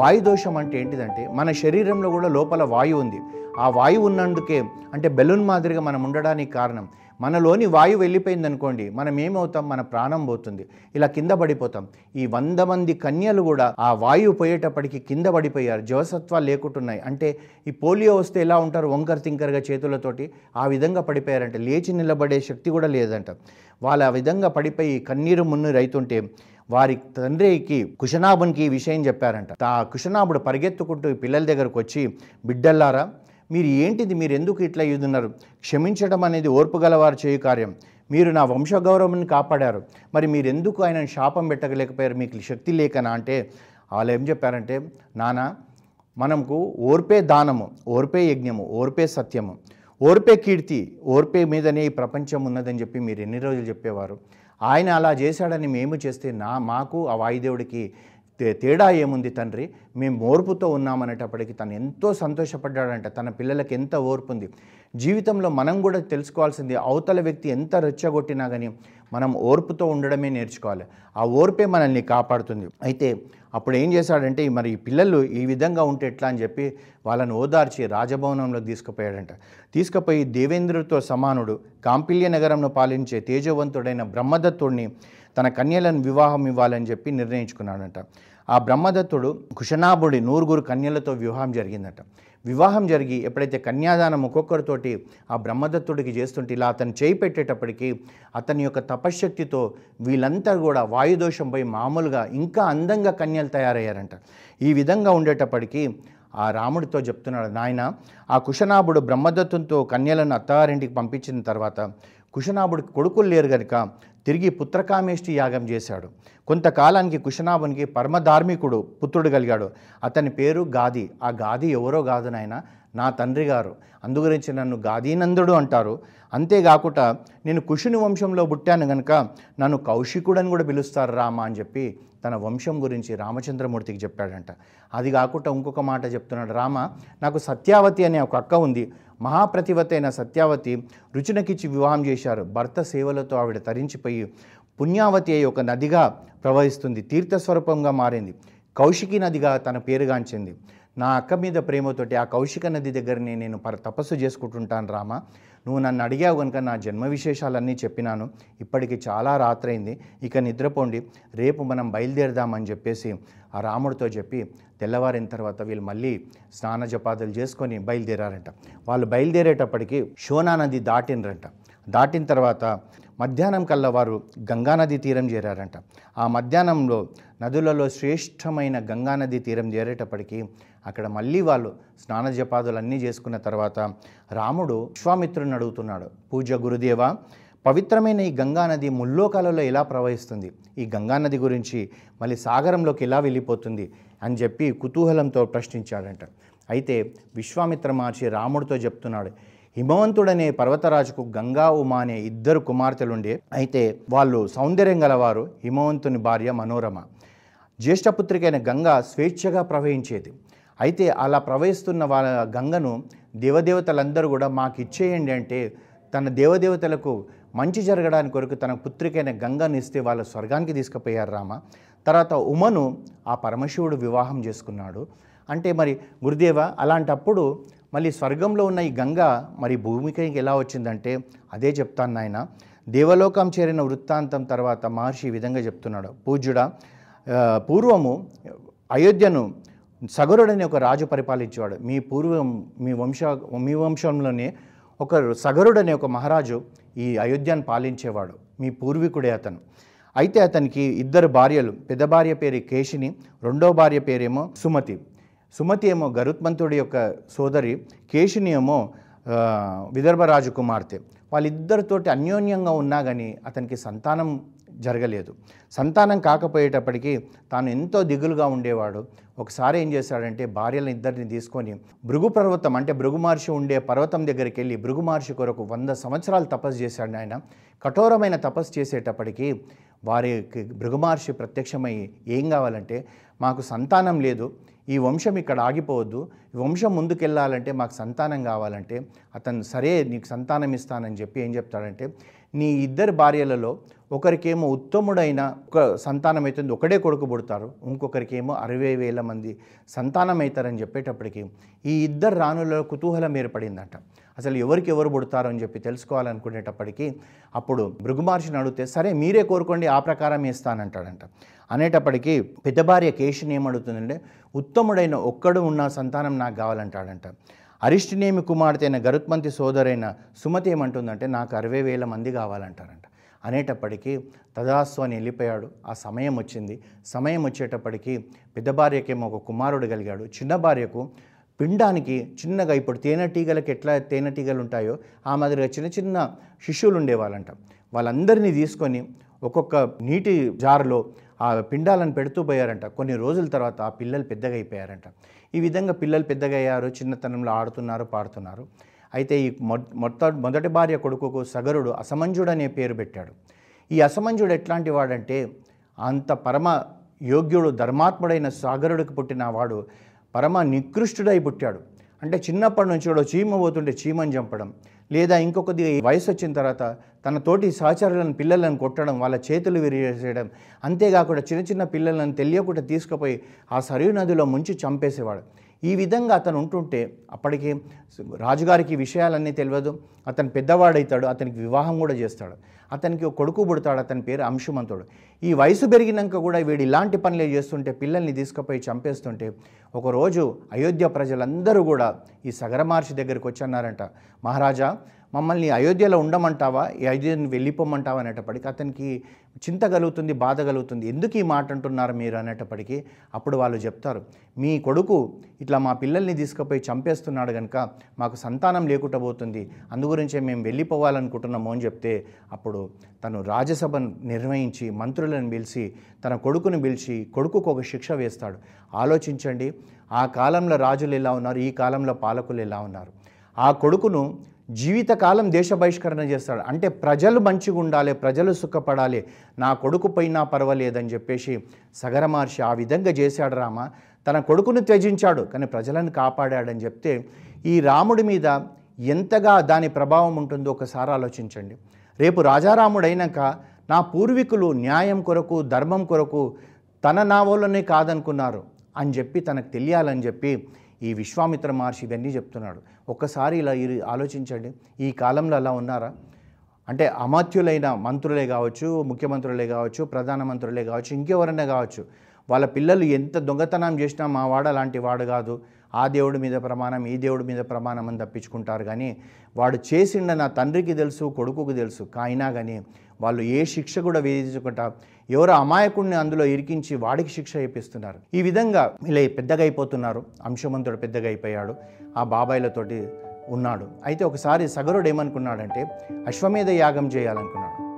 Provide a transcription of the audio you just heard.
వాయు దోషం అంటే ఏంటిదంటే మన శరీరంలో కూడా లోపల వాయువు ఉంది. ఆ వాయువు ఉన్నందుకే అంటే బెలూన్ మాదిరిగా మనం ఉండడానికి కారణం. మనలోని వాయువు వెళ్ళిపోయింది అనుకోండి మనం ఏమవుతాం? మన ప్రాణం పోతుంది. ఇలా కింద పడిపోతాం. ఈ వంద మంది కన్యలు కూడా ఆ వాయువు పోయేటప్పటికి కింద పడిపోయారు. జవసత్వాలు లేకుంటున్నాయి. అంటే ఈ పోలియో వస్తే ఎలా ఉంటారు? వంకర్ తింకర్గా చేతులతోటి ఆ విధంగా పడిపోయారంటే లేచి నిలబడే శక్తి కూడా లేదంట. వాళ్ళు ఆ విధంగా పడిపోయి కన్నీరు మున్నీరు అవుతుంటే వారి తండ్రికి కుషనాభునికి ఈ విషయం చెప్పారంట. ఆ కుషనాభుడు పరిగెత్తుకుంటూ పిల్లల దగ్గరకు వచ్చి బిడ్డల్లారా మీరు ఏంటిది? మీరు ఎందుకు ఇట్లా ఇదున్నారు క్షమించడం అనేది ఓర్పు గలవారు చేయు కార్యం. మీరు నా వంశగౌరవాన్ని కాపాడారు. మరి మీరెందుకు ఆయనను శాపం పెట్టగలేకపోయారు మీకు శక్తి లేకనా? అంటే వాళ్ళు ఏం చెప్పారంటే నానా మనకు ఓర్పే దానము ఓర్పే యజ్ఞము ఓర్పే సత్యము ఓర్పే కీర్తి ఓర్పే మీదనే ఈ ప్రపంచం ఉన్నదని చెప్పి మీరు ఎన్ని రోజులు చెప్పేవారు? ఆయన అలా చేశాడని మేము చేస్తే నా మాకు ఆ వాయుదేవుడికి తేడా ఏముంది తండ్రి? మేము ఓర్పుతో ఉన్నామనేటప్పటికి తను ఎంతో సంతోషపడ్డాడంట. తన పిల్లలకి ఎంత ఓర్పు ఉంది జీవితంలో మనం కూడా తెలుసుకోవాల్సింది అవతల వ్యక్తి ఎంత రెచ్చగొట్టినా కానీ మనం ఓర్పుతో ఉండడమే నేర్చుకోవాలి. ఆ ఓర్పే మనల్ని కాపాడుతుంది. అయితే అప్పుడు ఏం చేశాడంటే మరి ఈ పిల్లలు ఈ విధంగా ఉంటే ఎట్లా అని చెప్పి వాళ్ళని ఓదార్చి రాజభవనంలో తీసుకుపోయాడంట. తీసుకుపోయి దేవేంద్రుడితో సమానుడు కాంపిల్య నగరంను పాలించే తేజవంతుడైన బ్రహ్మదత్తుడిని తన కన్యలను వివాహం ఇవ్వాలని చెప్పి నిర్ణయించుకున్నాడంట. ఆ బ్రహ్మదత్తుడు కుషనాభుడి నూరుగురు కన్యలతో వివాహం జరిగిందట. వివాహం జరిగి ఎప్పుడైతే కన్యాదానం ఒక్కొక్కరితోటి ఆ బ్రహ్మదత్తుడికి చేస్తుంటే ఇలా అతను చేయి పెట్టేటప్పటికీ అతని యొక్క తపశ్శక్తితో వీళ్ళంతా కూడా వాయుదోషం పోయి మామూలుగా ఇంకా అందంగా కన్యలు తయారయ్యారంట. ఈ విధంగా ఉండేటప్పటికీ ఆ రాముడితో చెప్తున్నాడు నాయన ఆ కుషనాభుడు బ్రహ్మదత్తునితో కన్యలను అత్తారింటికి పంపించిన తర్వాత కుషనాభుడికి కొడుకులు లేరు కనుక తిరిగి పుత్రకామేష్టి యాగం చేశాడు. కొంతకాలానికి కుశనాభునికి పరమధార్మికుడు పుత్రుడు కలిగాడు. అతని పేరు గాది. ఆ గాది ఎవరో కాదు నాయన నా తండ్రి గారు. అందుగురించి నన్ను గాదీనందుడు అంటారు. అంతేకాకుండా నేను కుషుని వంశంలో పుట్టాను గనుక నన్ను కౌశికుడని కూడా పిలుస్తారు రామ అని చెప్పి తన వంశం గురించి రామచంద్రమూర్తికి చెప్పాడంట. అది కాకుండా ఇంకొక మాట చెప్తున్నాడు. రామ నాకు సత్యావతి అనే ఒక అక్క ఉంది. మహాప్రతివతైన సత్యావతి రుచినకిచ్చి వివాహం చేశారు. భర్త సేవలతో ఆవిడ తరించిపోయి పుణ్యావతి అయి ఒక నదిగా ప్రవహిస్తుంది. తీర్థస్వరూపంగా మారింది. కౌశికి నదిగా తన పేరుగాంచింది నా అక్క మీద ప్రేమతోటి ఆ కౌశిక నది దగ్గరనే నేను పర తపస్సు చేసుకుంటుంటాను రామ. నువ్వు నన్ను అడిగావు కనుక నా జన్మ విశేషాలన్నీ చెప్పినాను. ఇప్పటికి చాలా రాత్రైంది. ఇక నిద్రపోండి. రేపు మనం బయలుదేరదామని చెప్పేసి ఆ రాముడితో చెప్పి తెల్లవారిన తర్వాత వీళ్ళు మళ్ళీ స్నాన జపాదులు చేసుకొని బయలుదేరారంట. వాళ్ళు బయలుదేరేటప్పటికి శోనా నది దాటినరంట దాటిన తర్వాత మధ్యాహ్నం కల్లా వారు గంగానది తీరం చేరారంట. ఆ మధ్యాహ్నంలో నదులలో శ్రేష్టమైన గంగానది తీరం చేరేటప్పటికీ అక్కడ మళ్ళీ వాళ్ళు స్నాన జపాదులు అన్నీ చేసుకున్న తర్వాత రాముడు విశ్వామిత్రుని అడుగుతున్నాడు పూజ గురుదేవ పవిత్రమైన ఈ గంగానది ముల్లోకాలలో ఎలా ప్రవహిస్తుంది? ఈ గంగానది గురించి మళ్ళీ సాగరంలోకి ఎలా వెళ్ళిపోతుంది? అని చెప్పి కుతూహలంతో ప్రశ్నించాడంట. అయితే విశ్వామిత్ర మహర్షి రాముడితో చెప్తున్నాడు హిమవంతుడనే పర్వతరాజుకు గంగా ఉమా అనే ఇద్దరు కుమార్తెలుండే. అయితే వాళ్ళు సౌందర్యం గలవారు హిమవంతుని భార్య మనోరమ. జ్యేష్ఠపుత్రికైన గంగ స్వేచ్ఛగా ప్రవహించేది. అయితే అలా ప్రవహిస్తున్న వాళ్ళ గంగను దేవదేవతలందరూ కూడా మాకు ఇచ్చేయండి అంటే తన దేవదేవతలకు మంచి జరగడానికి కొరకు తన పుత్రికైన గంగను ఇస్తే వాళ్ళ స్వర్గానికి తీసుకుపోయారు రామ. తర్వాత ఉమను ఆ పరమశివుడు వివాహం చేసుకున్నాడు. అంటే మరి గురుదేవ అలాంటప్పుడు మళ్ళీ స్వర్గంలో ఉన్న ఈ గంగ మరి భూమికి ఎలా వచ్చిందంటే అదే చెప్తాను నాయన. దేవలోకం చేరిన వృత్తాంతం తర్వాత మహర్షి ఈ విధంగా చెప్తున్నాడు. పూజ్యుడా పూర్వము అయోధ్యను సగరుడని ఒక రాజు పరిపాలించేవాడు. మీ పూర్వం మీ వంశ మీ వంశంలోనే ఒక సగరుడనే ఒక మహారాజు ఈ అయోధ్యను పాలించేవాడు. మీ పూర్వీకుడే అతను. అయితే అతనికి ఇద్దరు భార్యలు. పెద్ద భార్య పేరు కేశిని రెండో భార్య పేరేమో సుమతి. సుమతి ఏమో గరుత్మంతుడి యొక్క సోదరి కేశిని ఏమో విదర్భరాజు కుమార్తె వాళ్ళిద్దరితోటి అన్యోన్యంగా ఉన్నా కానీ అతనికి సంతానం జరగలేదు. సంతానం కాకపోయేటప్పటికీ తాను ఎంతో దిగులుగా ఉండేవాడు. ఒకసారి ఏం చేశాడంటే భార్యలను ఇద్దరిని తీసుకొని భృగు పర్వతం అంటే భృగు మహర్షి ఉండే పర్వతం దగ్గరికి వెళ్ళి భృగు మహర్షి కొరకు వంద సంవత్సరాలు తపస్సు చేశాడు ఆయన. కఠోరమైన తపస్సు చేసేటప్పటికీ వారికి భృగుమహర్షి ప్రత్యక్షమై ఏం కావాలంటే మాకు సంతానం లేదు ఈ వంశం ఇక్కడ ఆగిపోవద్దు ఈ వంశం ముందుకెళ్ళాలంటే మాకు సంతానం కావాలంటే అతను సరే నీకు సంతానం ఇస్తానని చెప్పి ఏం చెప్తాడంటే నీ ఇద్దరు భార్యలలో ఒకరికేమో ఉత్తముడైన ఒక సంతానం అవుతుంది ఒకడే కొడుకు పుడతారు. ఇంకొకరికేమో అరవై వేల మంది సంతానం అవుతారని చెప్పేటప్పటికి ఈ ఇద్దరు రాణుల కుతూహలం ఏర్పడిందంట. అసలు ఎవరికి ఎవరు పుడతారు అని చెప్పి తెలుసుకోవాలనుకునేటప్పటికీ అప్పుడు మృగుమహర్షిని అడిగితే సరే మీరే కోరుకోండి ఆ ప్రకారం ఇస్తానంటాడంట అనేటప్పటికీ పెద్ద భార్య కేశిని ఏమడుగుతుందంటే ఉత్తముడైన ఒక్కడు ఉన్న సంతానం నాకు కావాలంటాడంట. అరిష్టినేమి కుమార్తె అయిన గరుత్మంతి సోదరైన సుమతి ఏమంటుందంటే నాకు అరవై వేల మంది కావాలంటారంట. అనేటప్పటికీ తదాసు అని వెళ్ళిపోయాడు. ఆ సమయం వచ్చింది. సమయం వచ్చేటప్పటికీ పెద్ద భార్యకేమో ఒక కుమారుడు కలిగాడు. చిన్న భార్యకు పిండానికి చిన్నగా ఇప్పుడు తేనెటీగలకు ఎట్లా తేనెటీగలు ఉంటాయో ఆ మాదిరిగా చిన్న చిన్న శిష్యులు ఉండేవాళ్ళంట. వాళ్ళందరినీ తీసుకొని ఒక్కొక్క నీటి జారులో ఆ పిండాలను పెడుతూ పోయారంట. కొన్ని రోజుల తర్వాత ఆ పిల్లలు పెద్దగా అయిపోయారంట ఈ విధంగా పిల్లలు పెద్దగా అయ్యారు చిన్నతనంలో ఆడుతున్నారు పాడుతున్నారు. అయితే ఈ మొట్ట మొదటి భార్య కొడుకుకు సగరుడు అసమంజుడు అనే పేరు పెట్టాడు. ఈ అసమంజుడు ఎట్లాంటి వాడంటే అంత పరమ యోగ్యుడు ధర్మాత్ముడైన సాగరుడికి పుట్టిన వాడు పరమ నికృష్టుడై పుట్టాడు. అంటే చిన్నప్పటి నుంచి కూడా చీమ పోతుంటే చీమని చంపడం లేదా ఇంకొకది వయసు వచ్చిన తర్వాత తన తోటి సహచరులను పిల్లలను కొట్టడం వాళ్ళ చేతులు విరిచేయడం అంతేకాకుండా చిన్న చిన్న పిల్లలను తెలియకుండా తీసుకుపోయి ఆ సరియు నదిలో ముంచి చంపేసేవాడు. ఈ విధంగా అతను ఉంటుంటే అప్పటికి రాజుగారికి విషయాలన్నీ తెలియదు. అతను పెద్దవాడవుతాడు అతనికి వివాహం కూడా చేస్తాడు. అతనికి ఒక కొడుకు పుడతాడు అతని పేరు అంశుమంతుడు. ఈ వయసు పెరిగినాక కూడా వీడు ఇలాంటి పనులే చేస్తుంటే పిల్లల్ని తీసుకుపోయి చంపేస్తుంటే ఒకరోజు అయోధ్య ప్రజలందరూ కూడా ఈ సగరమహర్షి దగ్గరికి వచ్చి అన్నారంట మహారాజా మమ్మల్ని అయోధ్యలో ఉండమంటావా? ఈ అయోధ్యని వెళ్ళిపోమంటావా అనేటప్పటికి అతనికి చింత కలుగుతుంది బాధ కలుగుతుంది. ఎందుకు ఈ మాట అంటున్నారు మీరు అనేటప్పటికీ అప్పుడు వాళ్ళు చెప్తారు. మీ కొడుకు ఇట్లా మా పిల్లల్ని తీసుకుపోయి చంపేస్తున్నాడు కనుక మాకు సంతానం లేకుండా పోతుంది. అందుగురించే మేము వెళ్ళిపోవాలనుకుంటున్నాము అని చెప్తే అప్పుడు తను రాజ్యసభ నిర్వహించి మంత్రులను పిలిచి తన కొడుకుని పిలిచి కొడుకుకు ఒక శిక్ష వేస్తాడు. ఆలోచించండి ఆ కాలంలో రాజులు ఎలా ఉన్నారు ఈ కాలంలో పాలకులు ఎలా ఉన్నారు? ఆ కొడుకును జీవితకాలం దేశ బహిష్కరణ చేస్తాడు. అంటే ప్రజలు మంచిగా ఉండాలి ప్రజలు సుఖపడాలి నా కొడుకు పోయినా పర్వాలేదని చెప్పేసి సగర మహర్షి ఆ విధంగా చేశాడు రామ. తన కొడుకును త్యజించాడు కానీ ప్రజలను కాపాడాడని చెప్తే ఈ రాముడి మీద ఎంతగా దాని ప్రభావం ఉంటుందో ఒకసారి ఆలోచించండి. రేపు రాజారాముడు అయినాక నా పూర్వీకులు న్యాయం కొరకు ధర్మం కొరకు తన నావోలనే కాదనుకున్నారు అని చెప్పి తనకు తెలియాలని చెప్పి ఈ విశ్వామిత్ర మహర్షి ఇవన్నీ చెప్తున్నాడు. ఒక్కసారి ఇలా ఇరు- ఆలోచించండి. ఈ కాలంలో అలా ఉన్నారా? అంటే అమాత్యులైన మంత్రులే కావచ్చు ముఖ్యమంత్రులే కావచ్చు ప్రధానమంత్రులే కావచ్చు ఇంకెవరైనా కావచ్చు వాళ్ళ పిల్లలు ఎంత దొంగతనం చేసినా మా వాడు అలాంటి వాడు కాదు. ఆ దేవుడి మీద ప్రమాణం ఈ దేవుడి మీద ప్రమాణం అని తప్పించుకుంటారు. కానీ వాడు చేసిండ నా తండ్రికి తెలుసు కొడుకుకు తెలుసు. కాయినా కానీ వాళ్ళు ఏ శిక్ష కూడా విధించకుండా ఎవరో అమాయకుడిని అందులో ఇరికించి వాడికి శిక్ష వేపిస్తున్నారు ఈ విధంగా ఇలా పెద్దగా అయిపోతున్నారు. అంశమంతుడు పెద్దగా అయిపోయాడు. ఆ బాబాయిలతోటి ఉన్నాడు. అయితే ఒకసారి సగరుడు ఏమనుకున్నాడంటే అశ్వమేధ యాగం చేయాలనుకున్నాడు.